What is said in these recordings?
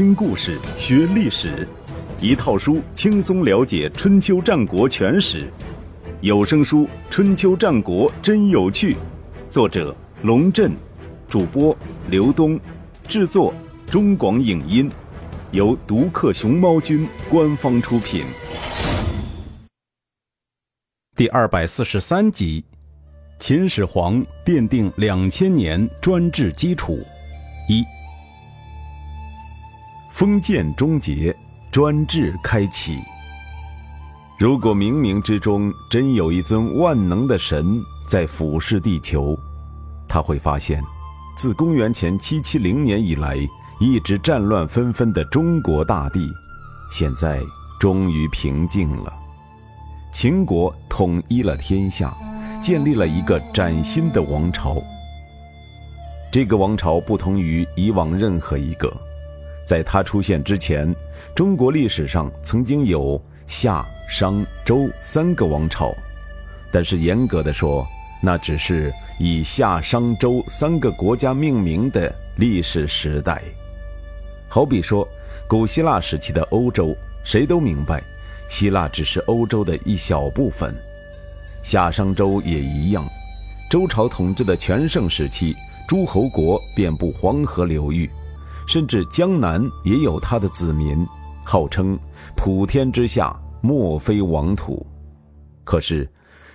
听故事学历史，一套书轻松了解春秋战国全史。有声书《春秋战国真有趣》，作者龙震，主播刘东，制作中广影音，由独克熊猫君官方出品。第二百四十三集，秦始皇奠定两千年专制基础。一。封建终结，专制开启。如果冥冥之中真有一尊万能的神在俯视地球，他会发现，自公元前七七零年以来一直战乱纷纷的中国大地，现在终于平静了。秦国统一了天下，建立了一个崭新的王朝。这个王朝不同于以往任何一个。在他出现之前，中国历史上曾经有夏、商、周三个王朝，但是严格的说，那只是以夏、商、周三个国家命名的历史时代。好比说，古希腊时期的欧洲，谁都明白，希腊只是欧洲的一小部分。夏、商、周也一样，周朝统治的全盛时期，诸侯国遍布黄河流域。甚至江南也有他的子民，号称“普天之下莫非王土”。可是，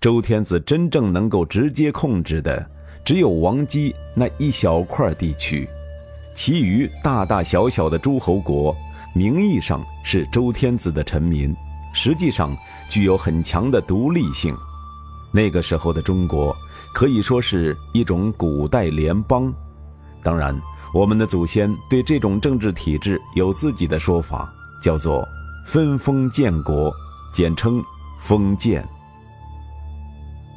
周天子真正能够直接控制的，只有王畿那一小块地区，其余大大小小的诸侯国，名义上是周天子的臣民，实际上具有很强的独立性。那个时候的中国，可以说是一种古代联邦。当然。我们的祖先对这种政治体制有自己的说法，叫做“分封建国”，简称“封建”。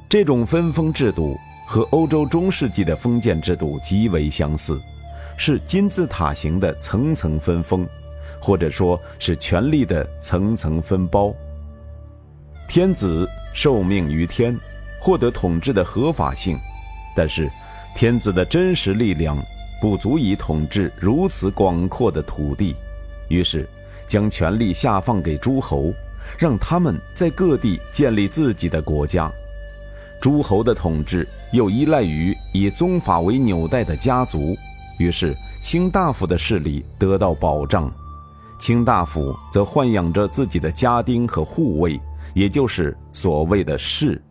这种分封制度和欧洲中世纪的封建制度极为相似，是金字塔形的层层分封，或者说是权力的层层分包。天子受命于天，获得统治的合法性，但是天子的真实力量。不足以统治如此广阔的土地，于是将权力下放给诸侯，让他们在各地建立自己的国家。诸侯的统治又依赖于以宗法为纽带的家族，于是卿大夫的势力得到保障。卿大夫则豢养着自己的家丁和护卫，也就是所谓的士。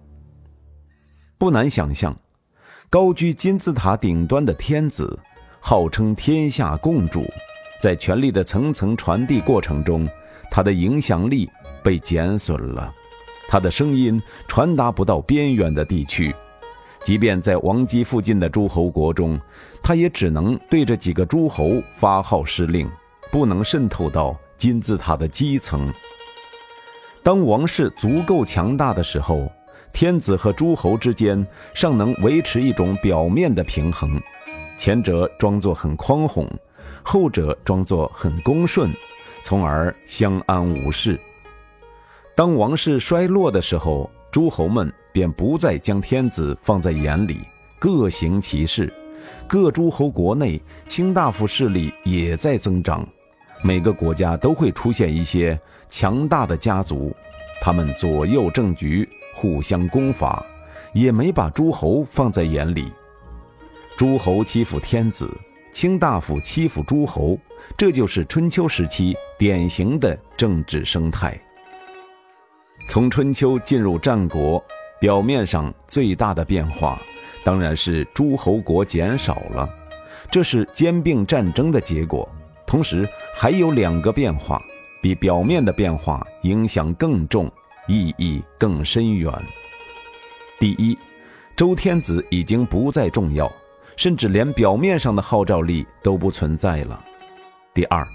不难想象，高居金字塔顶端的天子。号称天下共主，在权力的层层传递过程中，他的影响力被减损了，他的声音传达不到边远的地区，即便在王畿附近的诸侯国中，他也只能对着几个诸侯发号施令，不能渗透到金字塔的基层。当王室足够强大的时候，天子和诸侯之间尚能维持一种表面的平衡。前者装作很宽宏，后者装作很恭顺，从而相安无事。当王室衰落的时候，诸侯们便不再将天子放在眼里，各行其事。各诸侯国内卿大夫势力也在增长，每个国家都会出现一些强大的家族，他们左右政局，互相攻伐，也没把诸侯放在眼里。诸侯欺负天子，卿大夫欺负诸侯，这就是春秋时期典型的政治生态。从春秋进入战国，表面上最大的变化，当然是诸侯国减少了，这是兼并战争的结果。同时还有两个变化，比表面的变化影响更重，意义更深远。第一，周天子已经不再重要。甚至连表面上的号召力都不存在了。第二，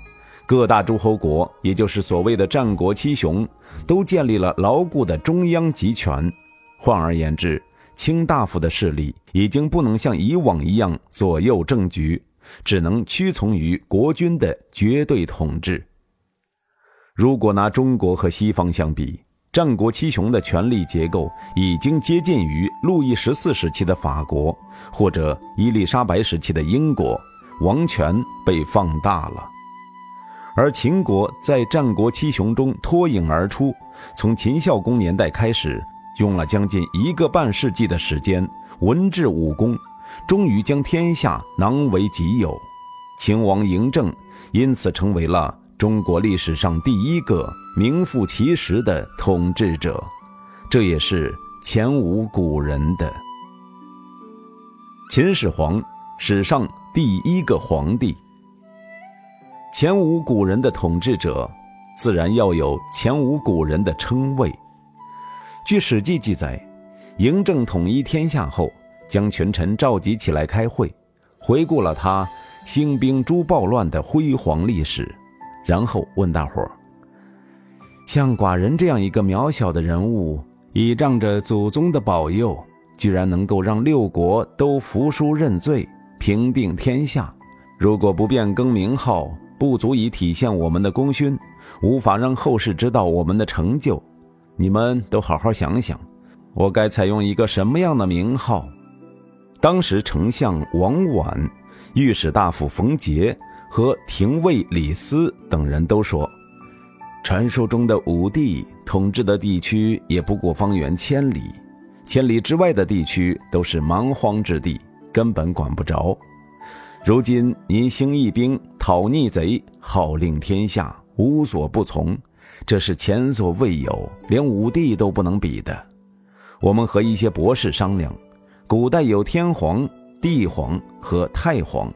各大诸侯国，也就是所谓的战国七雄，都建立了牢固的中央集权。换而言之，卿大夫的势力已经不能像以往一样左右政局，只能屈从于国君的绝对统治。如果拿中国和西方相比，战国七雄的权力结构已经接近于路易十四时期的法国，或者伊丽莎白时期的英国，王权被放大了。而秦国在战国七雄中脱颖而出，从秦孝公年代开始，用了将近一个半世纪的时间，文治武功，终于将天下囊为己有。秦王嬴政因此成为了中国历史上第一个名副其实的统治者，这也是前无古人的。秦始皇，史上第一个皇帝。前无古人的统治者，自然要有前无古人的称谓。据《史记》记载，嬴政统一天下后，将群臣召集起来开会，回顾了他兴兵诛暴乱的辉煌历史，然后问大伙儿：“像寡人这样一个渺小的人物，倚仗着祖宗的保佑，居然能够让六国都服输认罪，平定天下。如果不变更名号，”不足以体现我们的功勋，无法让后世知道我们的成就。你们都好好想想，我该采用一个什么样的名号？当时丞相王绾、御史大夫冯杰和廷尉李斯等人都说，传说中的武帝统治的地区也不过方圆千里，千里之外的地区都是蛮荒之地，根本管不着。如今您兴义兵讨逆贼，号令天下，无所不从，这是前所未有，连武帝都不能比的。我们和一些博士商量，古代有天皇、帝皇和太皇，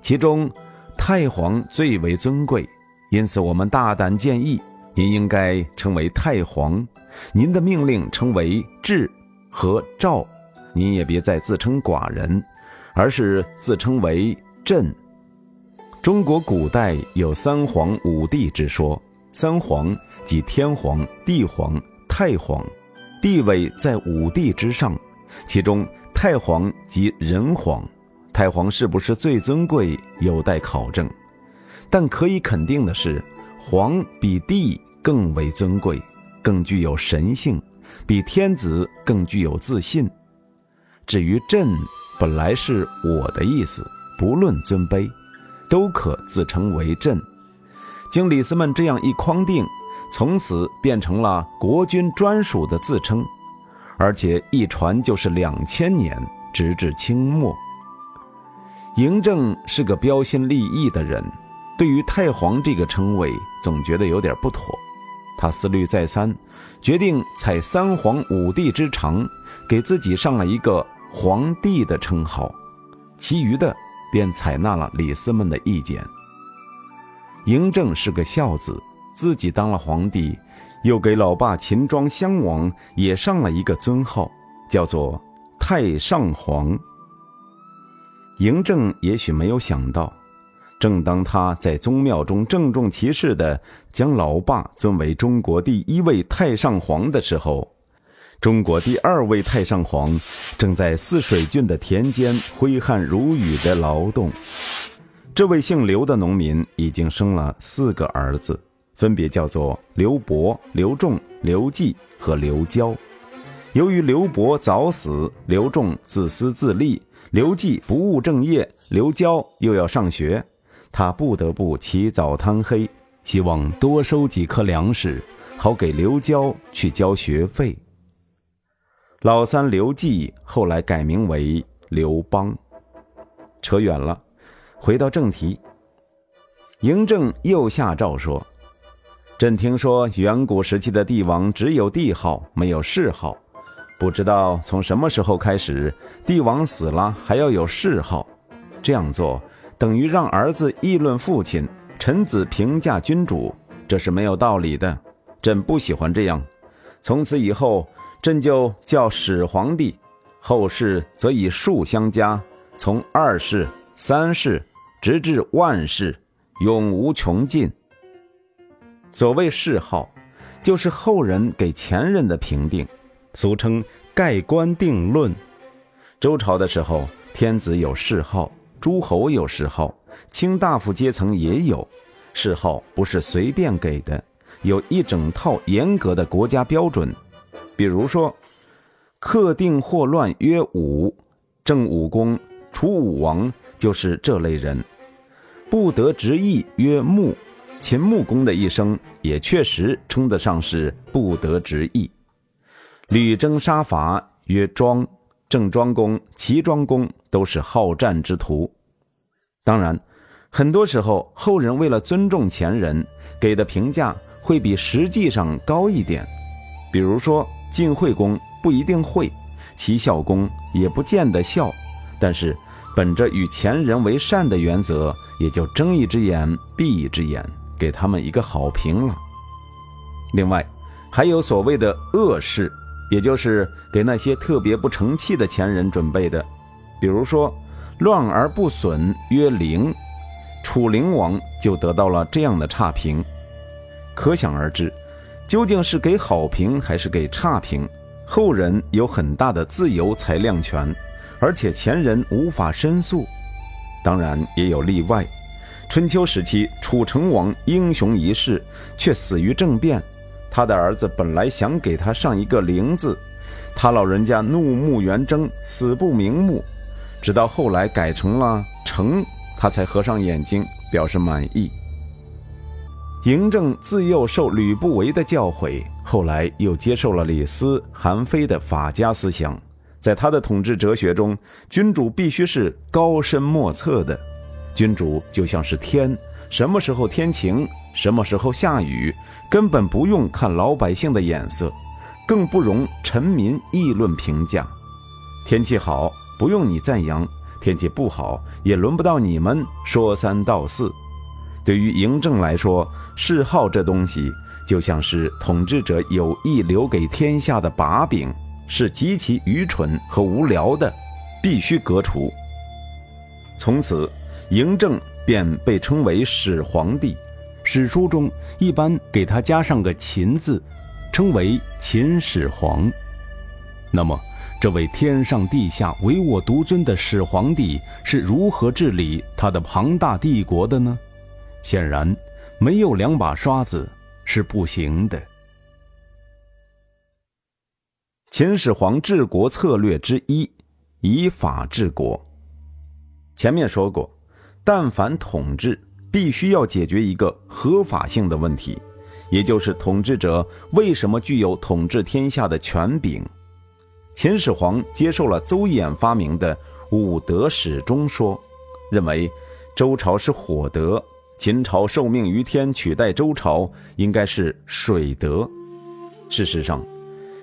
其中太皇最为尊贵，因此我们大胆建议，您应该称为太皇，您的命令称为治和诏，您也别再自称寡人，而是自称为。朕，中国古代有三皇五帝之说，三皇即天皇、地皇、太皇，地位在五帝之上。其中太皇即人皇，太皇是不是最尊贵，有待考证。但可以肯定的是，皇比帝更为尊贵，更具有神性，比天子更具有自信。至于朕，本来是我的意思。不论尊卑，都可自称为朕。经李斯们这样一框定，从此变成了国君专属的自称，而且一传就是两千年，直至清末。嬴政是个标新立异的人，对于太皇这个称谓，总觉得有点不妥。他思虑再三，决定采三皇五帝之长，给自己上了一个皇帝的称号，其余的。便采纳了李斯们的意见。嬴政是个孝子，自己当了皇帝，又给老爸秦庄襄王也上了一个尊号，叫做太上皇。嬴政也许没有想到，正当他在宗庙中郑重其事地将老爸尊为中国第一位太上皇的时候。中国第二位太上皇正在泗水郡的田间挥汗如雨的劳动。这位姓刘的农民已经生了四个儿子，分别叫做刘伯、刘仲、刘季和刘交。由于刘伯早死，刘仲自私自利，刘季不务正业，刘娇又要上学，他不得不起早贪黑，希望多收几颗粮食，好给刘娇去交学费。老三刘季后来改名为刘邦。扯远了，回到正题。嬴政又下诏说：“朕听说远古时期的帝王只有帝号，没有谥号。不知道从什么时候开始，帝王死了还要有谥号。这样做等于让儿子议论父亲，臣子评价君主，这是没有道理的。朕不喜欢这样。从此以后。”朕就叫始皇帝，后世则以数相加，从二世、三世，直至万世，永无穷尽。所谓谥号，就是后人给前人的评定，俗称盖棺定论。周朝的时候，天子有谥号，诸侯有谥号，卿大夫阶层也有。谥号不是随便给的，有一整套严格的国家标准。比如说，克定祸乱曰武，正武功，楚武王就是这类人；不得直义曰穆，秦穆公的一生也确实称得上是不得之意，屡征杀伐，曰庄、郑庄公、齐庄公都是好战之徒。当然，很多时候后人为了尊重前人，给的评价会比实际上高一点。比如说，晋惠公不一定会，齐孝公也不见得孝，但是本着与前人为善的原则，也就睁一只眼闭一只眼。给他们一个好评了。另外，还有所谓的恶事，也就是给那些特别不成器的前人准备的。比如说，乱而不损曰灵，楚灵王就得到了这样的差评。可想而知，究竟是给好评还是给差评，后人有很大的自由裁量权，而且前人无法申诉。当然，也有例外。春秋时期，楚成王英雄一世，却死于政变。他的儿子本来想给他上一个“灵”字，他老人家怒目圆睁，死不瞑目。直到后来改成了“成”，他才合上眼睛，表示满意。嬴政自幼受吕不韦的教诲，后来又接受了李斯、韩非的法家思想。在他的统治哲学中，君主必须是高深莫测的。君主就像是天，什么时候天晴，什么时候下雨，根本不用看老百姓的眼色，更不容臣民议论评价。天气好，不用你赞扬；天气不好，也轮不到你们说三道四。对于嬴政来说，谥号这东西就像是统治者有意留给天下的把柄，是极其愚蠢和无聊的，必须革除。从此。嬴政便被称为始皇帝，史书中一般给他加上个“秦”字，称为秦始皇。那么，这位天上地下唯我独尊的始皇帝是如何治理他的庞大帝国的呢？显然，没有两把刷子是不行的。秦始皇治国策略之一：以法治国。前面说过。但凡统治，必须要解决一个合法性的问题，也就是统治者为什么具有统治天下的权柄。秦始皇接受了邹衍发明的五德始终说，认为周朝是火德，秦朝受命于天取代周朝应该是水德。事实上，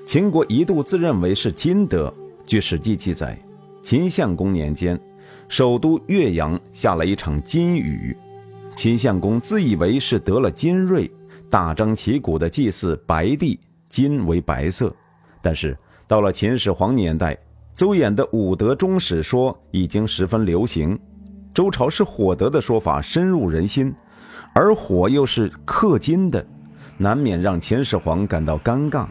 秦国一度自认为是金德。据《史记》记载，秦献公年间。首都岳阳下了一场金雨，秦相公自以为是得了金瑞，大张旗鼓地祭祀白帝，金为白色。但是到了秦始皇年代，邹衍的五德终始说已经十分流行，周朝是火德的说法深入人心，而火又是克金的，难免让秦始皇感到尴尬，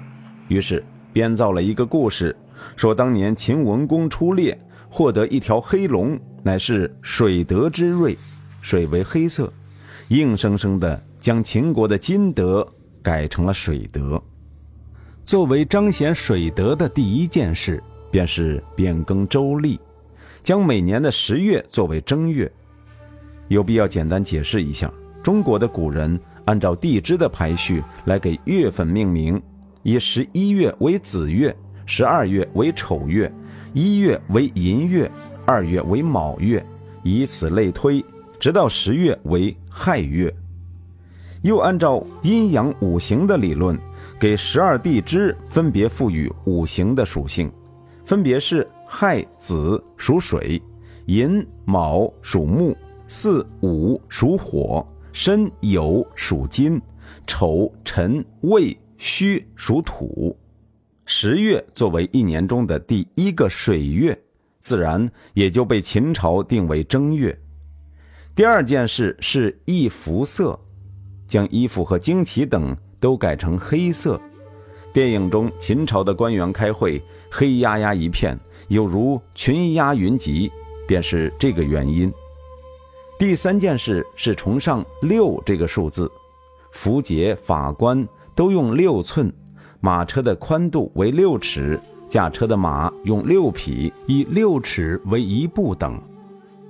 于是编造了一个故事，说当年秦文公出猎。获得一条黑龙，乃是水德之瑞，水为黑色，硬生生的将秦国的金德改成了水德。作为彰显水德的第一件事，便是变更周历，将每年的十月作为正月。有必要简单解释一下，中国的古人按照地支的排序来给月份命名，以十一月为子月，十二月为丑月。一月为寅月，二月为卯月，以此类推，直到十月为亥月。又按照阴阳五行的理论，给十二地支分别赋予五行的属性，分别是亥子属水，寅卯属木，巳午属火，申酉属金，丑辰未戌属土。十月作为一年中的第一个水月，自然也就被秦朝定为正月。第二件事是易服色，将衣服和旌旗等都改成黑色。电影中秦朝的官员开会，黑压压一片，有如群鸦云集，便是这个原因。第三件事是崇尚六这个数字，符节、法官都用六寸。马车的宽度为六尺，驾车的马用六匹，以六尺为一步等。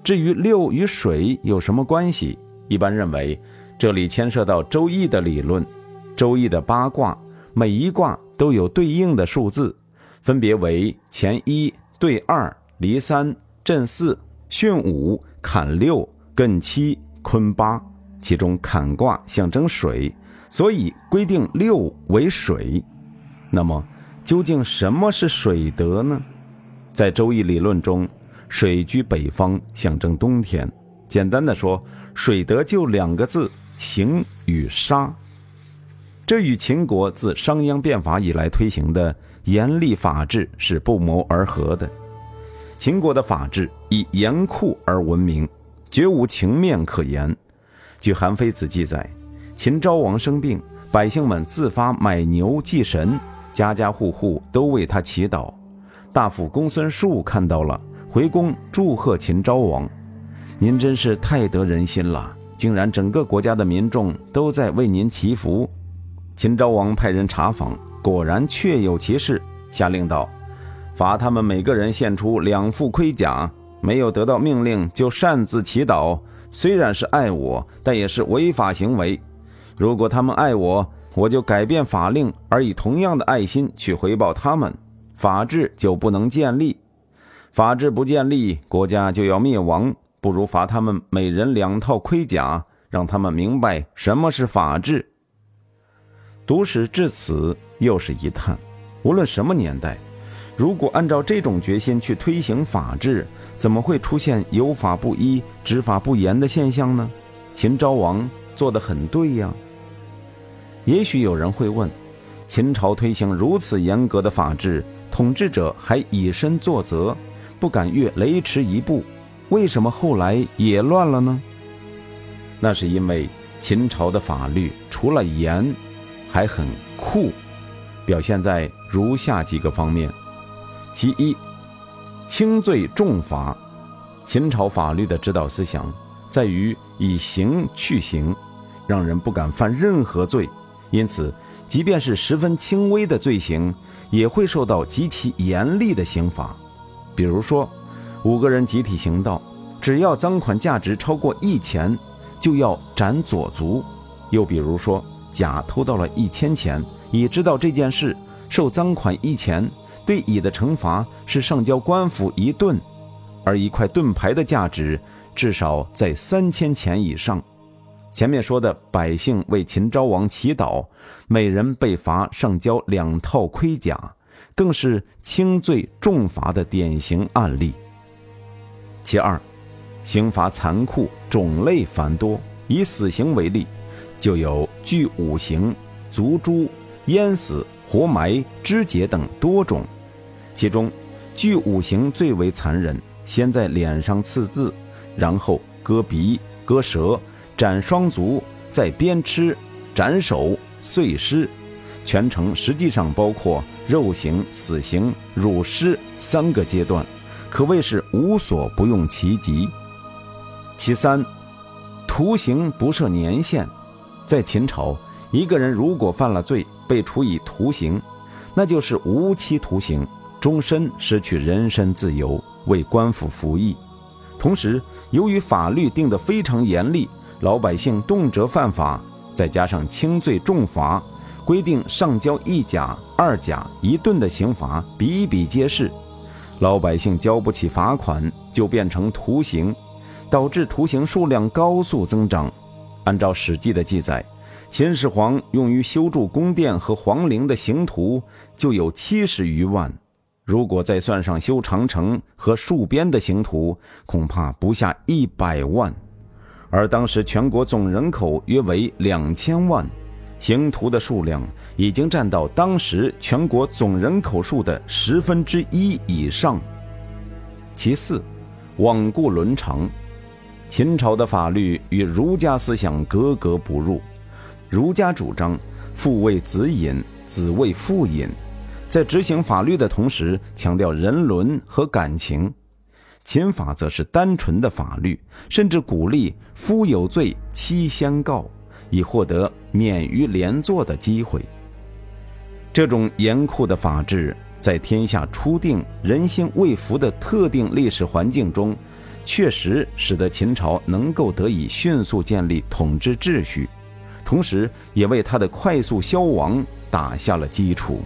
至于六与水有什么关系？一般认为，这里牵涉到《周易》的理论，《周易》的八卦，每一卦都有对应的数字，分别为乾一、兑二、离三、震四、巽五、坎六、艮七、坤八。其中坎卦象征水，所以规定六为水。那么，究竟什么是水德呢？在《周易》理论中，水居北方，象征冬天。简单的说，水德就两个字。刑与杀，这与秦国自商鞅变法以来推行的严厉法治是不谋而合的。秦国的法治以严酷而闻名，绝无情面可言。据《韩非子》记载，秦昭王生病，百姓们自发买牛祭神，家家户户都为他祈祷。大夫公孙述看到了，回宫祝贺秦昭王：“您真是太得人心了。”竟然整个国家的民众都在为您祈福。秦昭王派人查访，果然确有其事，下令道：“罚他们每个人献出两副盔甲。没有得到命令就擅自祈祷，虽然是爱我，但也是违法行为。如果他们爱我，我就改变法令，而以同样的爱心去回报他们，法治就不能建立。法治不建立，国家就要灭亡。”不如罚他们每人两套盔甲，让他们明白什么是法治。读史至此，又是一叹：无论什么年代，如果按照这种决心去推行法治，怎么会出现有法不依、执法不严的现象呢？秦昭王做得很对呀。也许有人会问：秦朝推行如此严格的法治，统治者还以身作则，不敢越雷池一步。为什么后来也乱了呢？那是因为秦朝的法律除了严，还很酷，表现在如下几个方面：其一，轻罪重罚。秦朝法律的指导思想在于以刑去刑，让人不敢犯任何罪，因此，即便是十分轻微的罪行，也会受到极其严厉的刑罚。比如说。五个人集体行盗，只要赃款价值超过一钱，就要斩左足。又比如说，甲偷到了一千钱，乙知道这件事，受赃款一钱，对乙的惩罚是上交官府一盾，而一块盾牌的价值至少在三千钱以上。前面说的百姓为秦昭王祈祷，每人被罚上交两套盔甲，更是轻罪重罚的典型案例。其二，刑罚残酷，种类繁多。以死刑为例，就有具五刑、足诛、淹死、活埋、肢解等多种。其中，具五刑最为残忍，先在脸上刺字，然后割鼻、割舌、斩双足，再鞭笞、斩首、碎尸，全程实际上包括肉刑、死刑、辱尸三个阶段。可谓是无所不用其极。其三，徒刑不设年限，在秦朝，一个人如果犯了罪，被处以徒刑，那就是无期徒刑，终身失去人身自由，为官府服役。同时，由于法律定得非常严厉，老百姓动辄犯法，再加上轻罪重罚，规定上交一甲、二甲、一盾的刑罚比比皆是。老百姓交不起罚款，就变成徒刑，导致徒刑数量高速增长。按照《史记》的记载，秦始皇用于修筑宫殿和皇陵的刑徒就有七十余万，如果再算上修长城和戍边的刑徒，恐怕不下一百万。而当时全国总人口约为两千万。刑徒的数量已经占到当时全国总人口数的十分之一以上。其四，罔顾伦常。秦朝的法律与儒家思想格格不入。儒家主张父为子隐，子为父隐，在执行法律的同时强调人伦和感情。秦法则是单纯的法律，甚至鼓励夫有罪妻先告。以获得免于连坐的机会。这种严酷的法治，在天下初定、人心未服的特定历史环境中，确实使得秦朝能够得以迅速建立统治秩序，同时也为他的快速消亡打下了基础。